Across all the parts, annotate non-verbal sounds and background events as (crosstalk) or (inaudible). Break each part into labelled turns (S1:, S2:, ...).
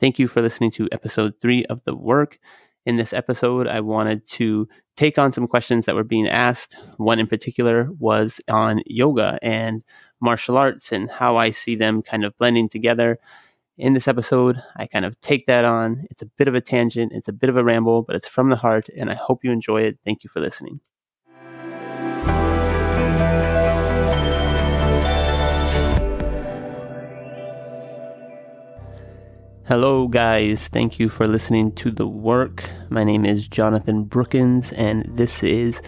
S1: Thank you for listening to episode three of The Work. In this episode, I wanted to take on some questions that were being asked. One in particular was on yoga and martial arts and how I see them kind of blending together. In this episode, I kind of take that on. It's a bit of a tangent, it's a bit of a ramble, but it's from the heart, and I hope you enjoy it. Thank you for listening. Hello, guys. Thank you for listening to the work. My name is Jonathan Brookins, and this is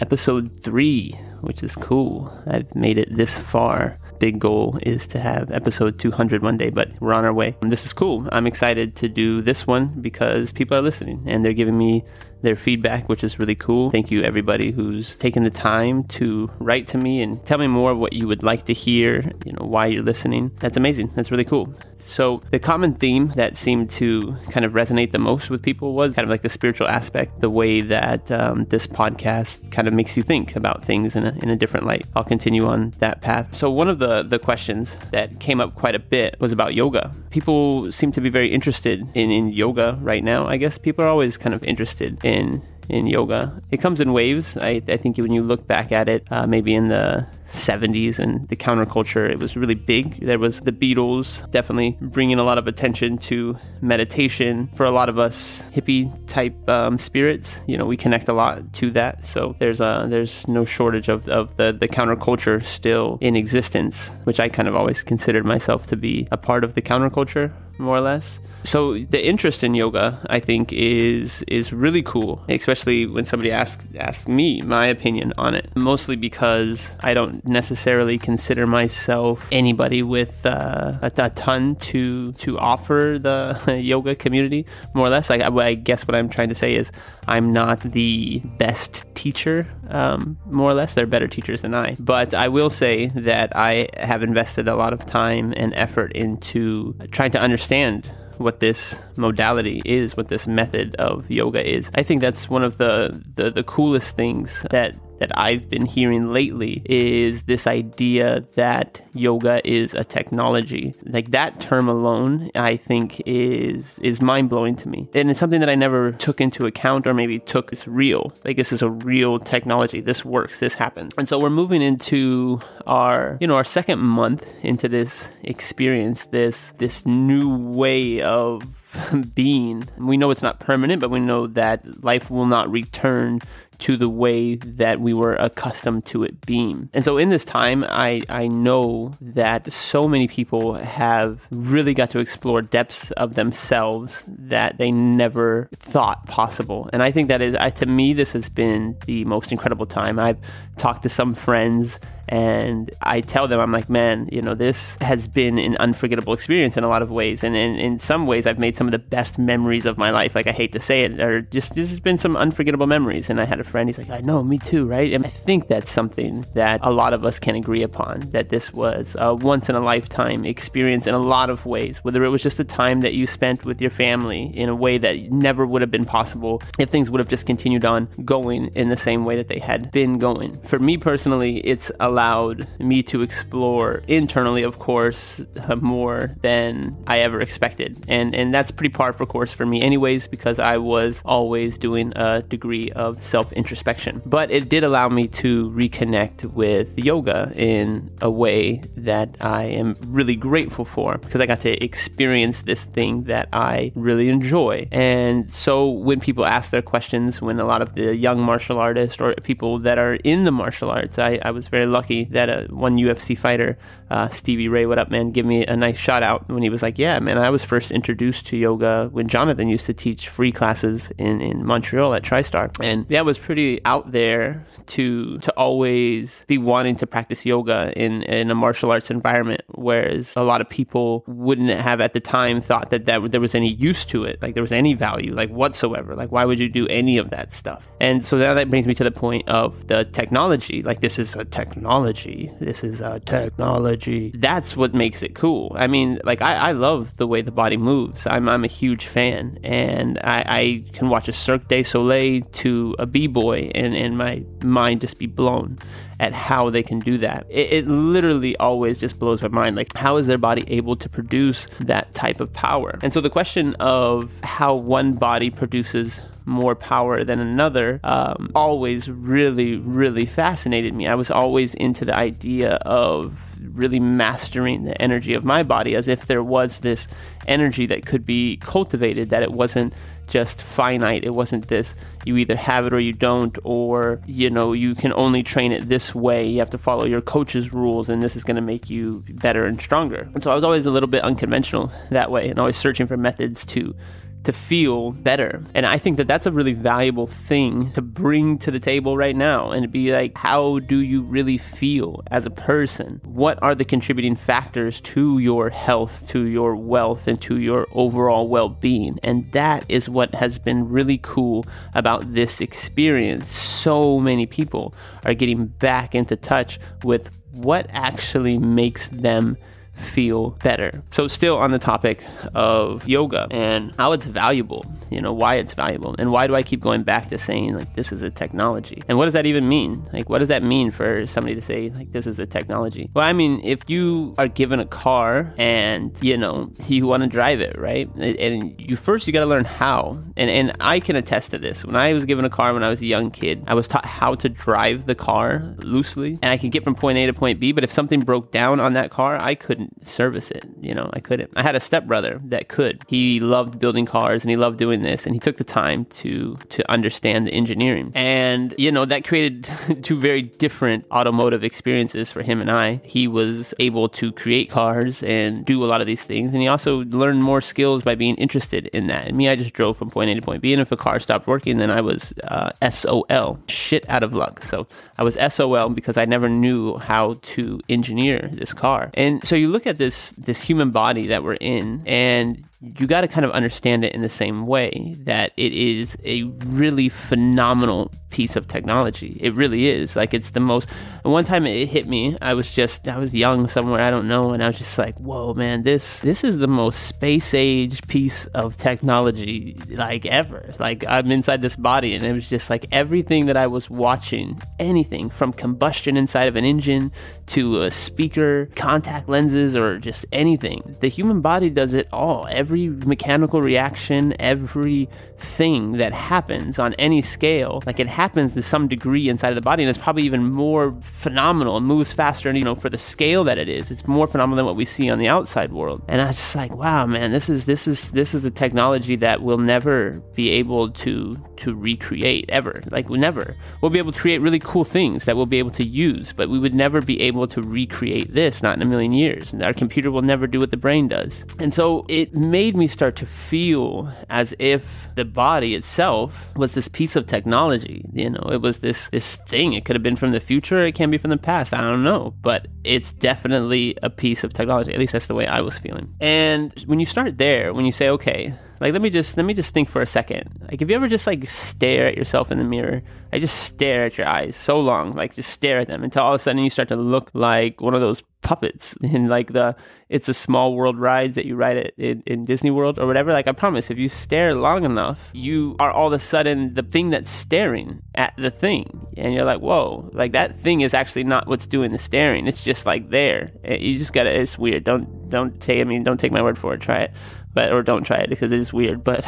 S1: episode three, which is cool. I've made it this far. Big goal is to have episode 200 one day, but we're on our way. This is cool. I'm excited to do this one because people are listening and they're giving me their feedback, which is really cool. Thank you, everybody who's taken the time to write to me and tell me more of what you would like to hear, you know, why you're listening. That's amazing. That's really cool. So, the common theme that seemed to kind of resonate the most with people was kind of like the spiritual aspect, the way that um, this podcast kind of makes you think about things in a, in a different light. I'll continue on that path. So, one of the, the questions that came up quite a bit was about yoga. People seem to be very interested in, in yoga right now. I guess people are always kind of interested in in yoga. It comes in waves. I, I think when you look back at it, uh, maybe in the 70s and the counterculture, it was really big. There was the Beatles definitely bringing a lot of attention to meditation. For a lot of us hippie type um, spirits, you know, we connect a lot to that. So there's a there's no shortage of, of the, the counterculture still in existence, which I kind of always considered myself to be a part of the counterculture, more or less. So the interest in yoga, I think, is is really cool, especially when somebody asks asks me my opinion on it. Mostly because I don't necessarily consider myself anybody with uh, a, a, ton to to offer the (laughs) yoga community. More or less, I, I, guess what I'm trying to say is I'm not the best teacher. Um, more or less, they're better teachers than I. But I will say that I have invested a lot of time and effort into trying to understand what this modality is, what this method of yoga is. I think that's one of the, the, the coolest things that that I've been hearing lately is this idea that yoga is a technology. Like that term alone, I think is is mind blowing to me, and it's something that I never took into account or maybe took as real. Like this is a real technology. This works. This happens. And so we're moving into our you know our second month into this experience. This this new way of (laughs) being. We know it's not permanent, but we know that life will not return to the way that we were accustomed to it being. And so in this time, I, I know that so many people have really got to explore depths of themselves that they never thought possible. And I think that is, I, to me, this has been the most incredible time. I've talked to some friends and I tell them, I'm like, man, you know, this has been an unforgettable experience in a lot of ways. And in, in some ways, I've made some of the best memories of my life. Like, I hate to say it, or just this has been some unforgettable memories. And I had a friend, he's like, I know, me too, right? And I think that's something that a lot of us can agree upon that this was a once in a lifetime experience in a lot of ways, whether it was just a time that you spent with your family in a way that never would have been possible if things would have just continued on going in the same way that they had been going. For me personally, it's a allowed me to explore internally, of course, uh, more than I ever expected. And, and that's pretty par for course for me, anyways, because I was always doing a degree of self introspection. But it did allow me to reconnect with yoga in a way that I am really grateful for because I got to experience this thing that I really enjoy. And so when people ask their questions, when a lot of the young martial artists or people that are in the martial arts, I, I was very lucky lucky that uh, one UFC fighter, uh, Stevie Ray, what up, man, give me a nice shout out when he was like, yeah, man, I was first introduced to yoga when Jonathan used to teach free classes in, in Montreal at TriStar. And that was pretty out there to, to always be wanting to practice yoga in, in a martial arts environment, whereas a lot of people wouldn't have at the time thought that, that there was any use to it, like there was any value, like whatsoever. Like, why would you do any of that stuff? And so now that brings me to the point of the technology. Like, this is a technology technology. This is a technology. That's what makes it cool. I mean, like I, I love the way the body moves. I'm I'm a huge fan, and I, I can watch a Cirque du Soleil to a b boy, and and my mind just be blown. at how they can do that. It, it literally always just blows my mind. Like, how is their body able to produce that type of power? And so the question of how one body produces more power than another um, always really, really fascinated me. I was always into the idea of really mastering the energy of my body as if there was this energy that could be cultivated, that it wasn't just finite. It wasn't this you either have it or you don't, or you know, you can only train it this way. You have to follow your coach's rules, and this is going to make you better and stronger. And so I was always a little bit unconventional that way, and always searching for methods to to feel better. And I think that that's a really valuable thing to bring to the table right now and be like, how do you really feel as a person? What are the contributing factors to your health, to your wealth, and to your overall well being? And that is what has been really cool about this experience. So many people are getting back into touch with what actually makes them feel better. So, still on the topic of yoga and how it's valuable, you know, why it's valuable, and why do I keep going back to saying, like, this is a technology? And what does that even mean? Like, what does that mean for somebody to say, like, this is a technology? Well, I mean, if you are given a car and, you know, you want to drive it, right? And you first, you got to learn how. And, and I can attest to this. When I was given a car when I was a young kid, I was taught how to drive the car loosely, and I could get from point A to point B. But if something broke down on that car, I couldn't service it. You know, I couldn't. I had a stepbrother that could. He loved building cars and he loved doing this, and he took the time to to understand the engineering. And you know, that created (laughs) two very different automotive experiences for him and I. He was able to create cars and do a lot of these things, and he also learned more skills by being interested in that. And me, I just drove from point A to point B, and if a car stopped working, then I was uh, SOL, shit out of luck. So I was SOL because I never knew how to engineer this car. And so you look at this this human body that we're in and you got to kind of understand it in the same way that it is a really phenomenal piece of technology. It really is. Like it's the most. One time it hit me. I was just I was young somewhere I don't know, and I was just like, "Whoa, man! This this is the most space age piece of technology like ever." Like I'm inside this body, and it was just like everything that I was watching, anything from combustion inside of an engine to a speaker, contact lenses, or just anything. The human body does it all. Every mechanical reaction, every thing that happens on any scale, like it happens to some degree inside of the body, and it's probably even more phenomenal and moves faster. And you know, for the scale that it is, it's more phenomenal than what we see on the outside world. And I was just like, wow, man, this is this is this is a technology that we'll never be able to to recreate ever. Like never. We'll be able to create really cool things that we'll be able to use, but we would never be able to recreate this, not in a million years. And our computer will never do what the brain does. And so it made me start to feel as if the body itself was this piece of technology. You know, it was this this thing. It could have been from the future. It can be from the past. I don't know, but it's definitely a piece of technology. At least that's the way I was feeling. And when you start there, when you say, okay, like let me just let me just think for a second. Like if you ever just like stare at yourself in the mirror, I just stare at your eyes so long, like just stare at them until all of a sudden you start to look like one of those puppets (laughs) in like the it's a small world rides that you ride it in, in Disney World or whatever. Like I promise, if you stare long enough, you are all of a sudden the thing that's staring at the thing, and you're like, whoa, like that thing is actually not what's doing the staring. It's just like there. Eh, you just gotta. It's weird. Don't don't take. I mean, don't take my word for it. Try it but or don't try it because it is weird. But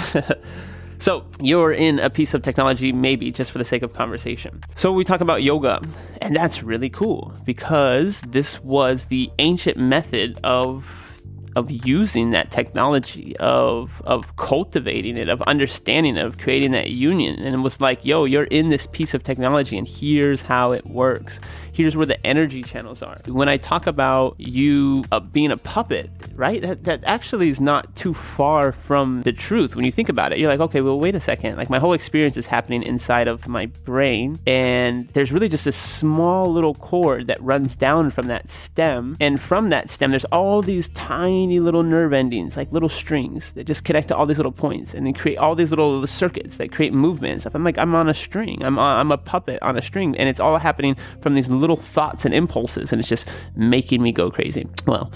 S1: (laughs) so you're in a piece of technology, maybe just for the sake of conversation. So we talk about yoga, and that's really cool because this was the ancient method of of using that technology of of cultivating it of understanding it of creating that union and it was like yo you're in this piece of technology and here's how it works here's where the energy channels are. When I talk about you uh, being a puppet, right? That, that actually is not too far from the truth when you think about it. You're like, okay, well, wait a second. Like, my whole experience is happening inside of my brain, and there's really just a small little cord that runs down from that stem. And from that stem, there's all these tiny little nerve endings, like little strings that just connect to all these little points and then create all these little circuits that create movement and stuff. I'm like, I'm on a string. I'm, I'm a puppet on a string, and it's all happening from these little thoughts and impulses, and it's just making me go crazy. Well,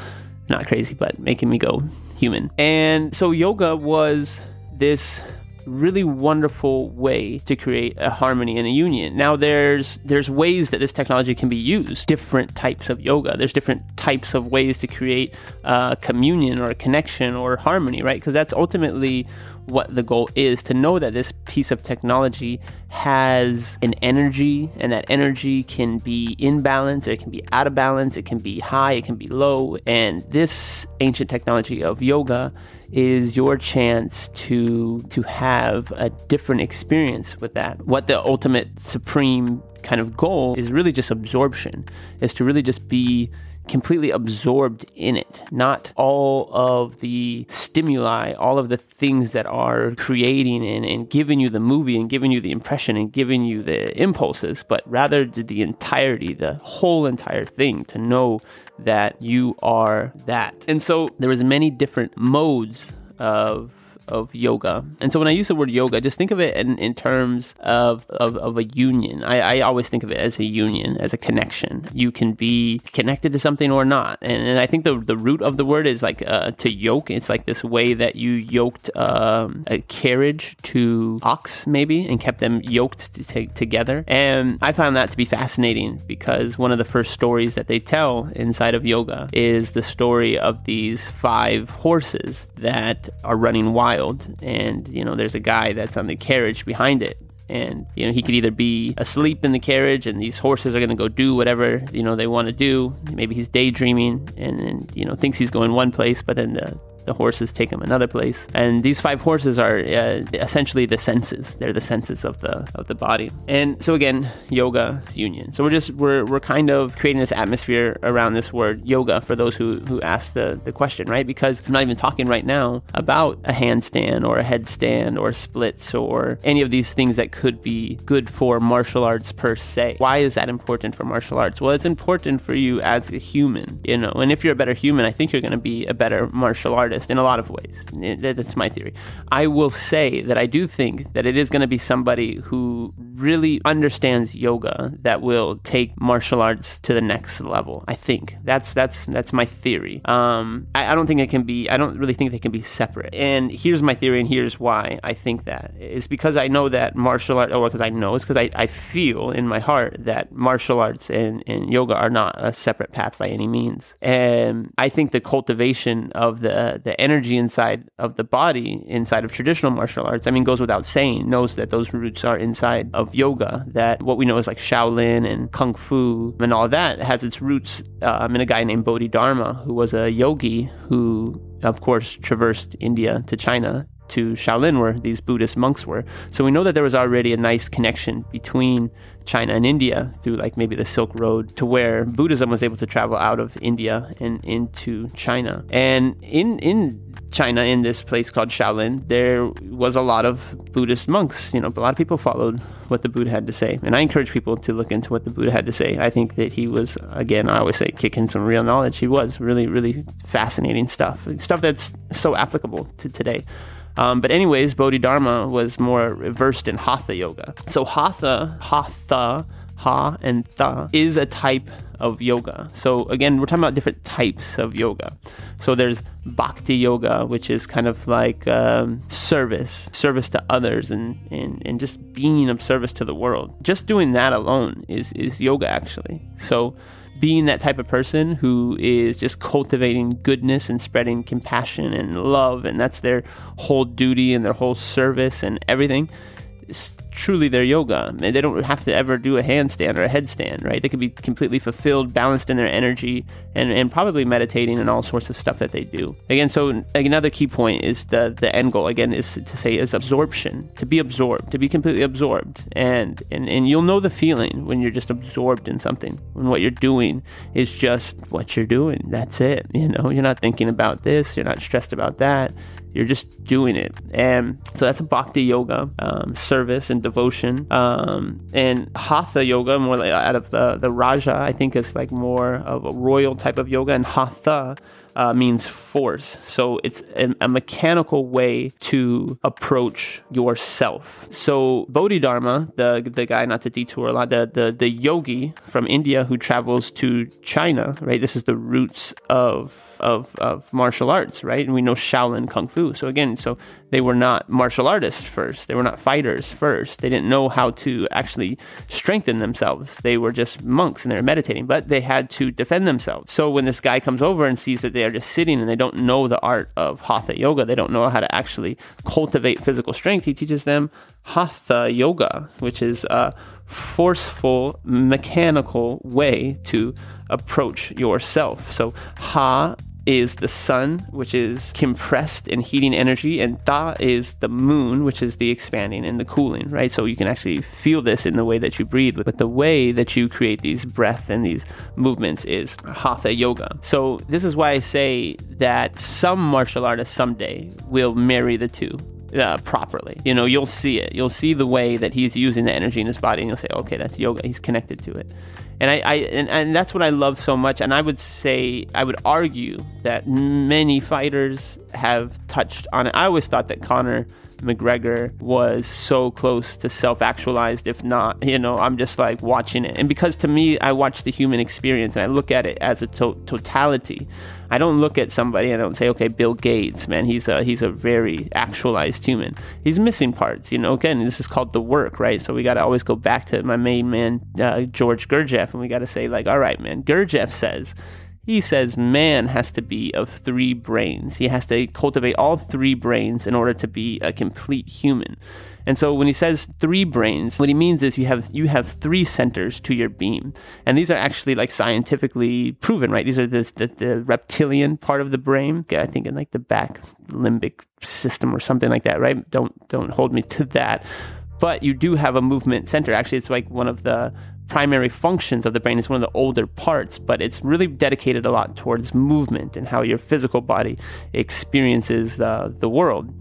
S1: not crazy, but making me go human. And so yoga was this really wonderful way to create a harmony and a union. Now there's there's ways that this technology can be used. Different types of yoga. There's different types of ways to create uh, communion or a connection or harmony, right? Because that's ultimately what the goal is to know that this piece of technology has an energy and that energy can be in balance or it can be out of balance it can be high it can be low and this ancient technology of yoga is your chance to to have a different experience with that. What the ultimate supreme kind of goal is really just absorption, is to really just be completely absorbed in it, not all of the stimuli, all of the things that are creating and, and giving you the movie and giving you the impression and giving you the impulses, but rather the entirety, the whole entire thing to know that you are that. And so there was many different modes of of yoga. And so when I use the word yoga, just think of it in, in terms of, of, of a union. I, I, always think of it as a union, as a connection. You can be connected to something or not. And, and I think the, the root of the word is like uh, to yoke. It's like this way that you yoked um, a carriage to ox, maybe, and kept them yoked to t- together. And I found that to be fascinating because one of the first stories that they tell inside of yoga is the story of these five horses that are running wild wild and you know there's a guy that's on the carriage behind it. And you know he could either be asleep in the carriage and these horses are going to go do whatever you know they want to do. Maybe he's daydreaming and, and you know thinks he's going one place but then the the horses take them another place. And these five horses are uh, essentially the senses. They're the senses of the of the body. And so again, yoga is union. So we're just we're we're kind of creating this atmosphere around this word yoga for those who who ask the the question, right? Because I'm not even talking right now about a handstand or a headstand or splits or any of these things that could be good for martial arts per se. Why is that important for martial arts? Well, it's important for you as a human, you know. And if you're a better human, I think you're going to be a better martial artist artist in a lot of ways. That's my theory. I will say that I do think that it is going to be somebody who really understands yoga that will take martial arts to the next level. I think that's that's that's my theory. Um, I, I don't think it can be. I don't really think they can be separate. And here's my theory, and here's why I think that is because I know that martial art, or because I know, it's because I, I feel in my heart that martial arts and, and yoga are not a separate path by any means. And I think the cultivation of the the energy inside of the body, inside of traditional martial arts, I mean, goes without saying, knows that those roots are inside of yoga, that what we know is like Shaolin and Kung Fu and all that has its roots um, in a guy named Bodhidharma, who was a yogi who, of course, traversed India to China to Shaolin, where these Buddhist monks were. So we know that there was already a nice connection between China and India through like maybe the Silk Road to where Buddhism was able to travel out of India and into China. And in in China, in this place called Shaolin, there was a lot of Buddhist monks. You know, a lot of people followed what the Buddha had to say. And I encourage people to look into what the Buddha had to say. I think that he was, again, I always say, kicking some real knowledge. He was really, really fascinating stuff, stuff that's so applicable to today. Um, but anyways, Bodhidharma was more versed in Hatha yoga. So Hatha, Hatha, Ha and Tha is a type of yoga. So again, we're talking about different types of yoga. So there's Bhakti yoga, which is kind of like um, service, service to others, and, and and just being of service to the world. Just doing that alone is is yoga actually. So being that type of person who is just cultivating goodness and spreading compassion and love, and that's their whole duty and their whole service and everything truly their yoga. They don't have to ever do a handstand or a headstand, right? They can be completely fulfilled, balanced in their energy, and, and probably meditating and all sorts of stuff that they do. Again, so another key point is the the end goal again is to say is absorption, to be absorbed, to be completely absorbed, and and and you'll know the feeling when you're just absorbed in something, when what you're doing is just what you're doing. That's it. You know, you're not thinking about this, you're not stressed about that you're just doing it. And so that's a bhakti yoga, um, service and devotion. Um, and hatha yoga, more like out of the, the Raja, I think is like more of a royal type of yoga. And hatha uh, means force. So it's a, mechanical way to approach yourself. So Bodhidharma, the the guy, not to detour a lot, the, the the yogi from India who travels to China, right? This is the roots of of of martial arts, right? And we know Shaolin Kung Fu. So again, so they were not martial artists first. They were not fighters first. They didn't know how to actually strengthen themselves. They were just monks and they were meditating, but they had to defend themselves. So when this guy comes over and sees that they are just sitting and they don't know the art of hatha yoga, they don't know how to actually cultivate physical strength, he teaches them hatha yoga, which is a forceful, mechanical way to approach yourself. So ha is the sun, which is compressed and heating energy, and Tha is the moon, which is the expanding and the cooling, right? So you can actually feel this in the way that you breathe, but the way that you create these breath and these movements is Hatha Yoga. So this is why I say that some martial artists someday will marry the two. Uh, properly, you know, you'll see it. You'll see the way that he's using the energy in his body, and you'll say, "Okay, that's yoga. He's connected to it." And I, I and, and that's what I love so much. And I would say I would argue that many fighters have touched on it. I always thought that Conor McGregor was so close to self actualized, if not, you know, I'm just like watching it. And because to me, I watch the human experience and I look at it as a to- totality. I don't look at somebody and I don't say, okay, Bill Gates, man, he's a he's a very actualized human. He's missing parts, you know. Again, this is called the work, right? So we got to always go back to my main man, uh, George Gurdjieff, and we got to say, like, all right, man, Gurdjieff says. He says man has to be of three brains. He has to cultivate all three brains in order to be a complete human. And so when he says three brains, what he means is you have you have three centers to your beam, and these are actually like scientifically proven, right? These are the the, the reptilian part of the brain. I think in like the back limbic system or something like that, right? Don't don't hold me to that. But you do have a movement center. Actually, it's like one of the primary functions of the brain. It's one of the older parts, but it's really dedicated a lot towards movement and how your physical body experiences uh, the world.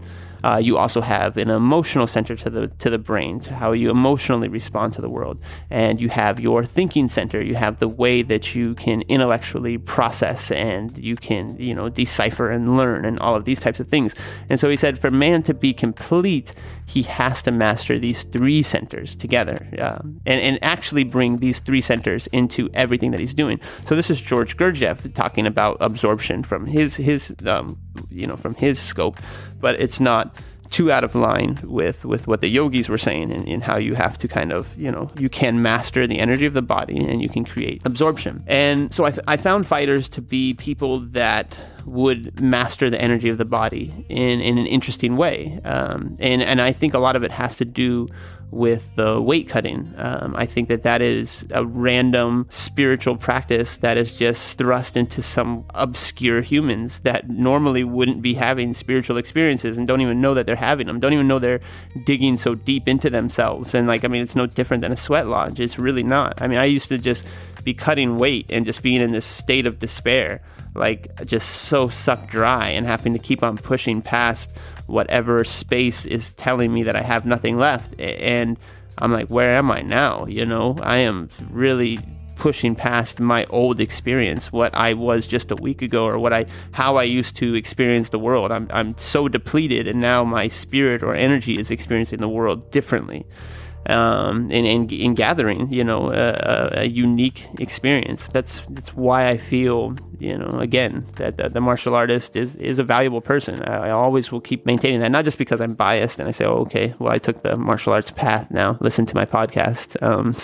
S1: Uh, you also have an emotional center to the to the brain, to how you emotionally respond to the world, and you have your thinking center. You have the way that you can intellectually process and you can you know decipher and learn and all of these types of things. And so he said, for man to be complete, he has to master these three centers together, uh, and and actually bring these three centers into everything that he's doing. So this is George Gurdjieff talking about absorption from his his um, you know from his scope, but it's not too out of line with with what the yogis were saying and, and, how you have to kind of you know you can master the energy of the body and you can create absorption. And so I, I found fighters to be people that would master the energy of the body in, in an interesting way. Um, and and I think a lot of it has to do with the weight cutting. Um, I think that that is a random spiritual practice that is just thrust into some obscure humans that normally wouldn't be having spiritual experiences and don't even know that they're having them, don't even know they're digging so deep into themselves. And like, I mean, it's no different than a sweat lodge. It's really not. I mean, I used to just be cutting weight and just being in this state of despair, like just so sucked dry and having to keep on pushing past whatever space is telling me that I have nothing left. And I'm like, where am I now? You know, I am really pushing past my old experience, what I was just a week ago, or what I how I used to experience the world. I'm I'm so depleted, and now my spirit or energy is experiencing the world differently um, in, in, in gathering, you know, a, a, unique experience. That's that's why I feel, you know, again that, that the martial artist is is a valuable person. I, I, always will keep maintaining that, not just because I'm biased and I say, oh, okay, well, I took the martial arts path. Now listen to my podcast. Um,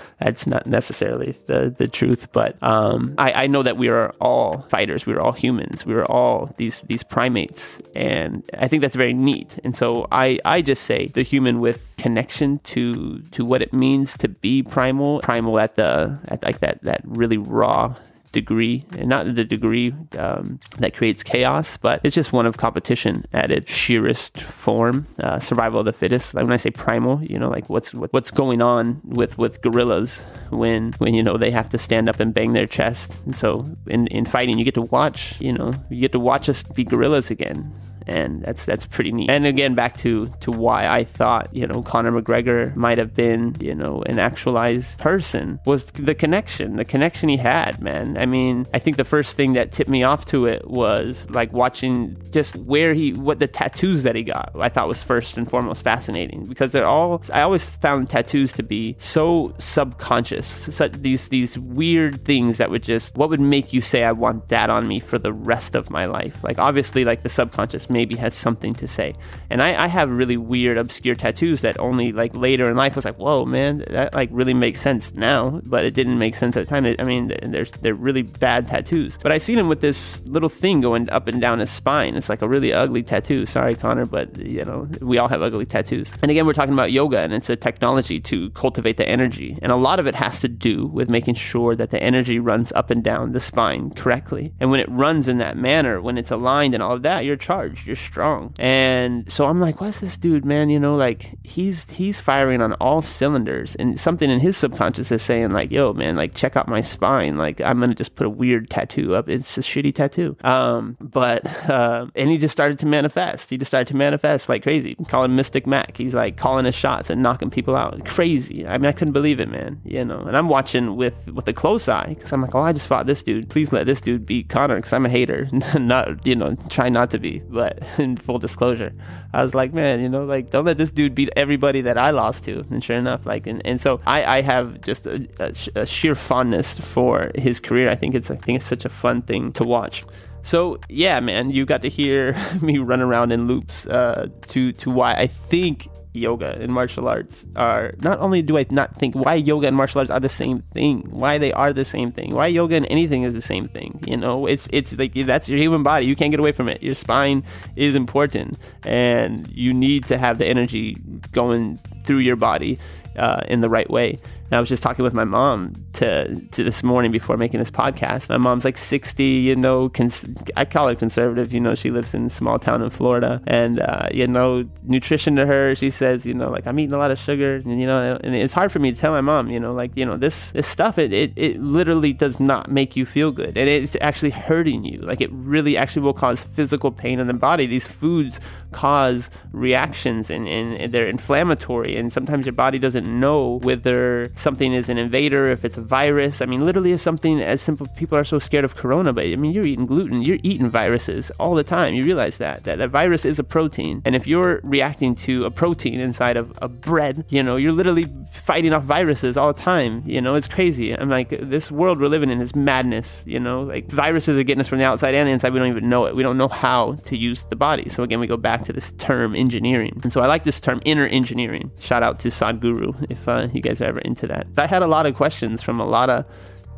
S1: (laughs) that's not necessarily the, the truth, but um, I, I know that we are all fighters. We are all humans. We are all these these primates, and I think that's very neat. And so I I just say the human with connection to to what it means to be primal, primal at the at like that that really raw degree, and not the degree um, that creates chaos, but it's just one of competition at its sheerest form, uh, survival of the fittest. Like when I say primal, you know, like what's what, what's going on with with gorillas when when you know they have to stand up and bang their chest. And so in in fighting, you get to watch, you know, you get to watch us be gorillas again and that's that's pretty neat. And again, back to to why I thought you know Conor McGregor might have been you know an actualized person was the connection, the connection he had, man. I mean, I think the first thing that tipped me off to it was like watching just where he what the tattoos that he got. I thought was first and foremost fascinating because they're all. I always found tattoos to be so subconscious, such these these weird things that would just what would make you say I want that on me for the rest of my life. Like obviously, like the subconscious maybe has something to say, and I, I have really weird, obscure tattoos that only like later in life was like, whoa, man, that like really makes sense now, but it didn't make sense at the time. I mean, they're they're really bad tattoos. But I seen him with this little thing going up and down his spine. It's like a really ugly tattoo. Sorry, Conor, but you know we all have ugly tattoos. And again, we're talking about yoga, and it's a technology to cultivate the energy, and a lot of it has to do with making sure that the energy runs up and down the spine correctly. And when it runs in that manner, when it's aligned and all of that, you're charged, you're strong. And so I'm like, what's this dude, man? You know, like he's he's firing on all cylinders, and something in his subconscious is saying like, yo, man, like check out my spine. Like I'm gonna just put a weird tattoo up. It's a shitty tattoo. Um, but uh, and he just started to manifest. He just started to manifest like crazy. Calling Mystic Mac. He's like calling his shots and knocking people out. Crazy. I mean, I couldn't believe it, man. You know. And I'm watching with with a close eye because I'm like, oh, I just fought this dude. Please let this dude beat Conor because I'm a hater. (laughs) not you know, try not to be. But (laughs) in full disclosure, I was like, man, you know, like don't let this dude beat everybody that I lost to. And sure enough, like, and, and so I, I have just a, a, a sheer fondness for his career. I think it's I think it's such a fun thing to watch. So yeah, man, you got to hear (laughs) me run around in loops uh, to to why I think yoga and martial arts are not only do I not think why yoga and martial arts are the same thing, why they are the same thing, why yoga and anything is the same thing. You know, it's it's like that's your human body. You can't get away from it. Your spine is important, and you need to have the energy going through your body uh, in the right way. And I was just talking with my mom to to this morning before making this podcast. My mom's like 60, you know, cons- I call her conservative. You know, she lives in a small town in Florida, and uh, you know, nutrition to her, she says, you know, like I'm eating a lot of sugar, and you know, and it's hard for me to tell my mom, you know, like you know, this this stuff, it it, it literally does not make you feel good, and it's actually hurting you. Like it really actually will cause physical pain in the body. These foods cause reactions, and, and they're inflammatory, and sometimes your body doesn't know whether something is an invader, if it's a virus. I mean, literally, is something as simple. People are so scared of corona, but I mean, you're eating gluten, you're eating viruses all the time. You realize that that a virus is a protein, and if you're reacting to a protein inside of a bread, you know, you're literally fighting off viruses all the time. You know, it's crazy. I'm like, this world we're living in is madness. You know, like viruses are getting us from the outside and the inside. We don't even know it. We don't know how to use the body. So again, we go back to this term engineering, and so I like this term inner engineering. Shout out to Sadhguru if uh, you guys are ever into that. I had a lot of questions from a lot of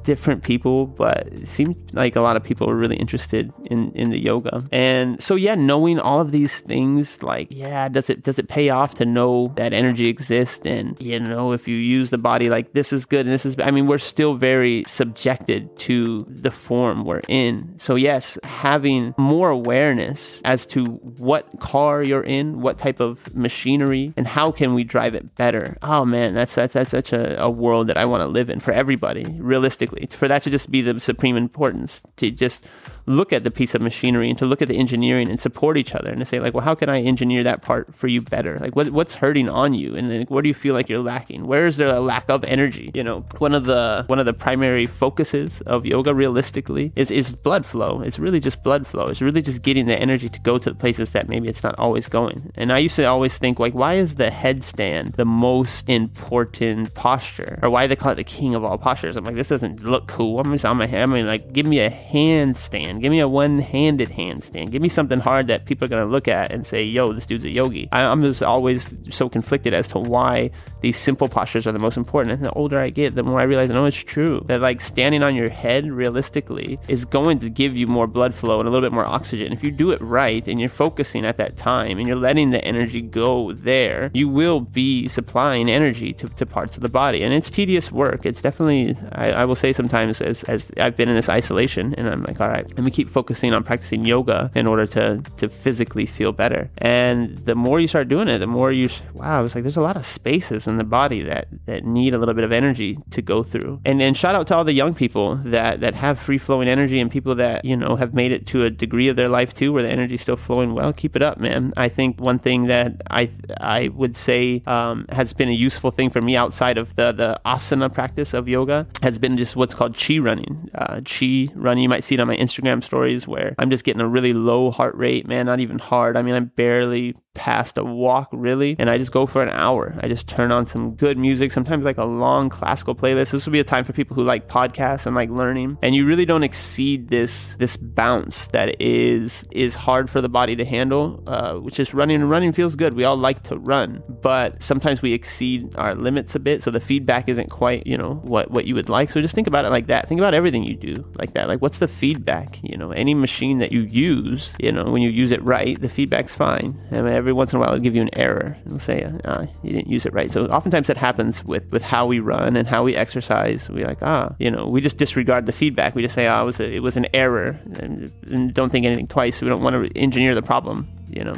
S1: different people, but it seemed like a lot of people were really interested in, in the yoga. And so yeah, knowing all of these things, like, yeah, does it does it pay off to know that energy exists? And you know, if you use the body like this is good and this is I mean, we're still very subjected to the form we're in. So yes, having more awareness as to what car you're in, what type of machinery, and how can we drive it better. Oh man, that's that's that's such a, a world that I want to live in for everybody, realistically for that to just be the supreme importance to just look at the piece of machinery and to look at the engineering and support each other and to say like well how can i engineer that part for you better? Like what, what's hurting on you? And then what do you feel like you're lacking? Where is there a lack of energy? You know one of the one of the primary focuses of yoga realistically is is blood flow. It's really just blood flow. It's really just getting the energy to go to the places that maybe it's not always going. And i used to always think like why is the headstand the most important posture? Or why they call it the king of all postures? I'm like this doesn't look cool. I'm just on my head i mean like give me a handstand handstand. Give me a one-handed handstand. Give me something hard that people are gonna look at and say, "Yo, this dude's a yogi." I, am just always so conflicted as to why these simple postures are the most important. And the older I get, the more I realize, no, it's true that like standing on your head realistically is going to give you more blood flow and a little bit more oxygen. If you do it right and you're focusing at that time and you're letting the energy go there, you will be supplying energy to, to parts of the body. And it's tedious work. It's definitely, I, I will say sometimes as, as I've been in this isolation and I'm like, all right, and we keep focusing on practicing yoga in order to to physically feel better. And the more you start doing it, the more you wow, it's like there's a lot of spaces in the body that that need a little bit of energy to go through. And and shout out to all the young people that that have free flowing energy and people that you know have made it to a degree of their life too where the energy's still flowing well. Keep it up, man. I think one thing that I I would say um, has been a useful thing for me outside of the the asana practice of yoga has been just what's called chi running. Uh, chi running, you might see it on my Instagram stories where I'm just getting a really low heart rate, man, not even hard. I mean, I'm barely past a walk really and i just go for an hour. I just turn on some good music sometimes like a long classical playlist. This would be a time for people who like podcasts and like learning and you really don't exceed this this bounce that is is hard for the body to handle uh, which is running and running feels good. We all like to run but sometimes we exceed our limits a bit so the feedback isn't quite you know what what you would like. So just think about it like that. Think about everything you do like that. Like what's the feedback you know? Any machine that you use you know when you use it right the feedback's fine. I mean, every once in a while it'll give you an error. It'll say uh, you didn't use it right. So oftentimes that happens with with how we run and how we exercise. We like ah, you know, we just disregard the feedback. We just say ah, it was a, it was an error, and, and don't think anything twice. We don't want to engineer the problem. You know.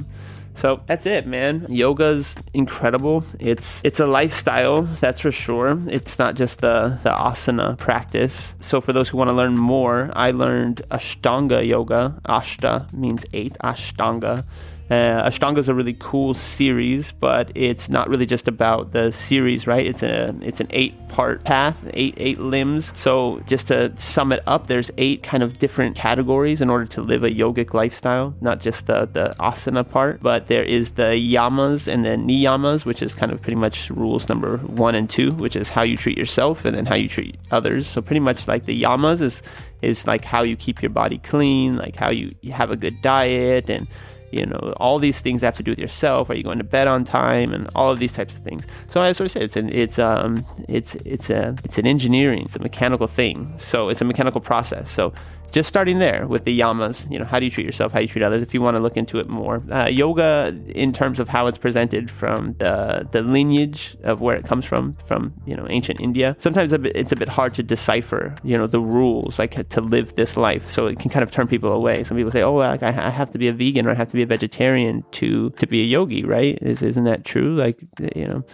S1: So that's it, man. Yoga's incredible. It's it's a lifestyle, that's for sure. It's not just the the asana practice. So for those who want to learn more, I learned Ashtanga yoga. Ashta means eight. Ashtanga uh, Ashtanga is a really cool series, but it's not really just about the series, right? It's a it's an eight part path, eight eight limbs. So just to sum it up, there's eight kind of different categories in order to live a yogic lifestyle, not just the the asana part, but there is the yamas and the niyamas, which is kind of pretty much rules number one and two, which is how you treat yourself and then how you treat others. So pretty much like the yamas is is like how you keep your body clean, like how you, you have a good diet and you know, all these things have to do with yourself. Are you going to bed on time, and all of these types of things. So as I said, it's an it's um it's it's a it's an engineering, it's a mechanical thing. So it's a mechanical process. So just starting there with the yamas, you know, how do you treat yourself, how do you treat others, if you want to look into it more. Uh, yoga, in terms of how it's presented from the, the lineage of where it comes from, from, you know, ancient India, sometimes it's a bit hard to decipher, you know, the rules, like to live this life. So it can kind of turn people away. Some people say, oh, like, I, I have to be a vegan or I have to be a vegetarian to, to be a yogi, right? Is, isn't that true? Like, you know,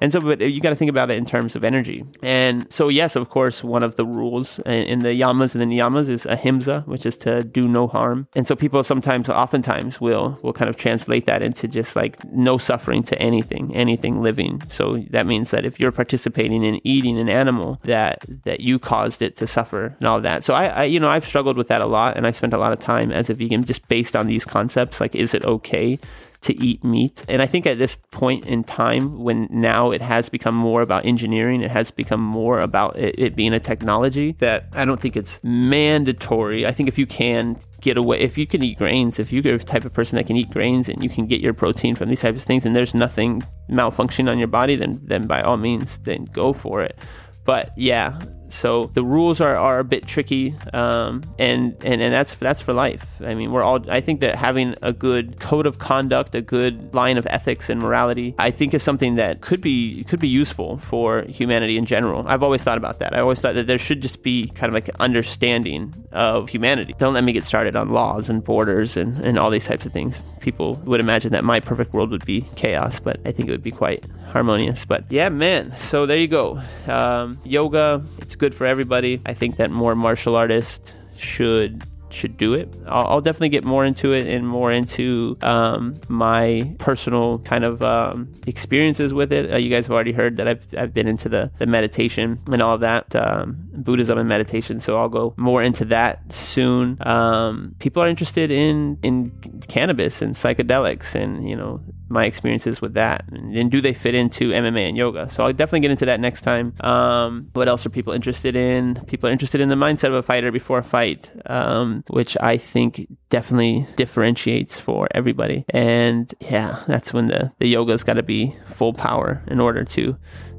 S1: and so, but you got to think about it in terms of energy. And so, yes, of course, one of the rules in the yamas and the niyamas is ahimsa, which is to do no harm. And so, people sometimes, oftentimes, will will kind of translate that into just like no suffering to anything, anything living. So that means that if you're participating in eating an animal, that that you caused it to suffer and all that. So I, I you know, I've struggled with that a lot, and I spent a lot of time as a vegan just based on these concepts. Like, is it okay to eat meat. And I think at this point in time, when now it has become more about engineering, it has become more about it, it, being a technology, that I don't think it's mandatory. I think if you can get away, if you can eat grains, if you're the type of person that can eat grains and you can get your protein from these types of things and there's nothing malfunctioning on your body, then, then by all means, then go for it. But yeah, so the rules are, are a bit tricky, um, and, and and that's that's for life. I mean, we're all. I think that having a good code of conduct, a good line of ethics and morality, I think is something that could be could be useful for humanity in general. I've always thought about that. I always thought that there should just be kind of like an understanding of humanity. Don't let me get started on laws and borders and, and all these types of things. People would imagine that my perfect world would be chaos, but I think it would be quite harmonious. But yeah, man. So there you go. Um, yoga. It's good for everybody. I think that more martial artists should should do it. I'll, I'll, definitely get more into it and more into um, my personal kind of um, experiences with it. Uh, you guys have already heard that I've, I've been into the, the meditation and all that, um, Buddhism and meditation. So I'll go more into that soon. Um, people are interested in in cannabis and psychedelics and you know my experiences with that and, do they fit into MMA and yoga. So I'll definitely get into that next time. Um, what else are people interested in? People are interested in the mindset of a fighter before a fight, um, which I think definitely differentiates for everybody. And yeah, that's when the, the yoga's got to be full power in order to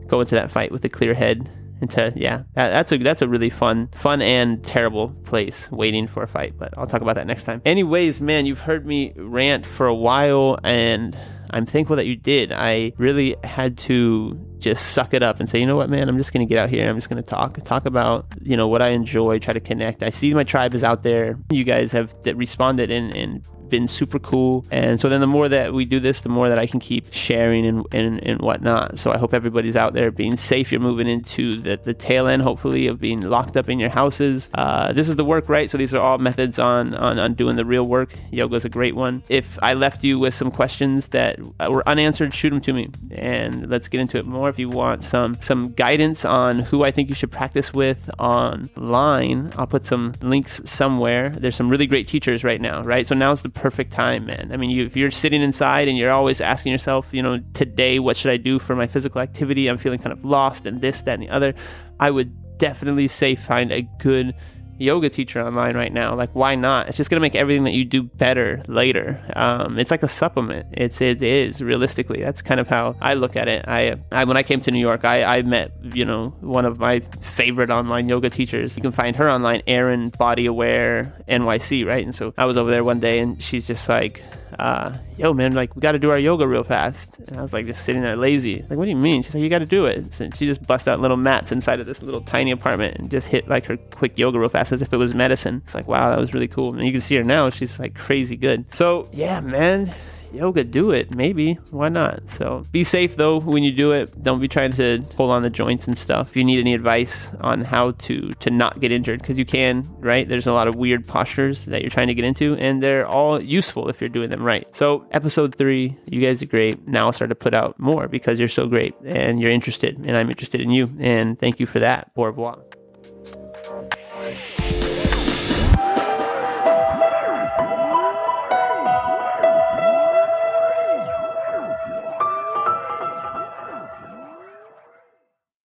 S1: go into that fight with a clear head (laughs) into yeah that, that's a that's a really fun fun and terrible place waiting for a fight but i'll talk about that next time anyways man you've heard me rant for a while and i'm thankful that you did i really had to just suck it up and say, you know what, man, I'm just to get out here. I'm just to talk, talk about, you know, what I enjoy, try to connect. I see my tribe is out there. You guys have responded and, and been super cool. And so then the more that we do this, the more that I can keep sharing and, and, and whatnot. So I hope everybody's out there being safe. You're moving into the, the tail end, hopefully, of being locked up in your houses. Uh, this is the work, right? So these are all methods on, on, on doing the real work. Yoga is a great one. If I left you with some questions that were unanswered, shoot them to me and let's get into it more. If you want some, some guidance on who I think you should practice with online, I'll put some links somewhere. There's some really great teachers right now, right? So now's the perfect time, man. I mean, you, if you're sitting inside and you're always asking yourself, you know, today, what should I do for my physical activity? I'm feeling kind of lost and this, that, and the other. I would definitely say find a good yoga teacher online right now. Like, why not? It's just gonna make everything that you do better later. Um, it's like a supplement. It's it is realistically. That's kind of how I look at it. I, I when I came to New York, I, I met you know one of my favorite online yoga teachers. You can find her online, Erin Body Aware NYC, right? And so I was over there one day, and she's just like uh, yo, man, like, we got to do our yoga real fast. And I was like, just sitting there lazy. Like, what do you mean? She's like, you got to do it. So she just bust out little mats inside of this little tiny apartment and just hit like her quick yoga real fast as if it was medicine. It's like, wow, that was really cool. And you can see her now. She's like crazy good. So, yeah, man yoga, do it. Maybe. Why not? So be safe though when you do it. Don't be trying to pull on the joints and stuff. If you need any advice on how to to not get injured, because you can, right? There's a lot of weird postures that you're trying to get into, and they're all useful if you're doing them right. So episode three, you guys are great. Now I'll start to put out more because you're so great and you're interested, and I'm interested in you. And thank you for that. Au revoir.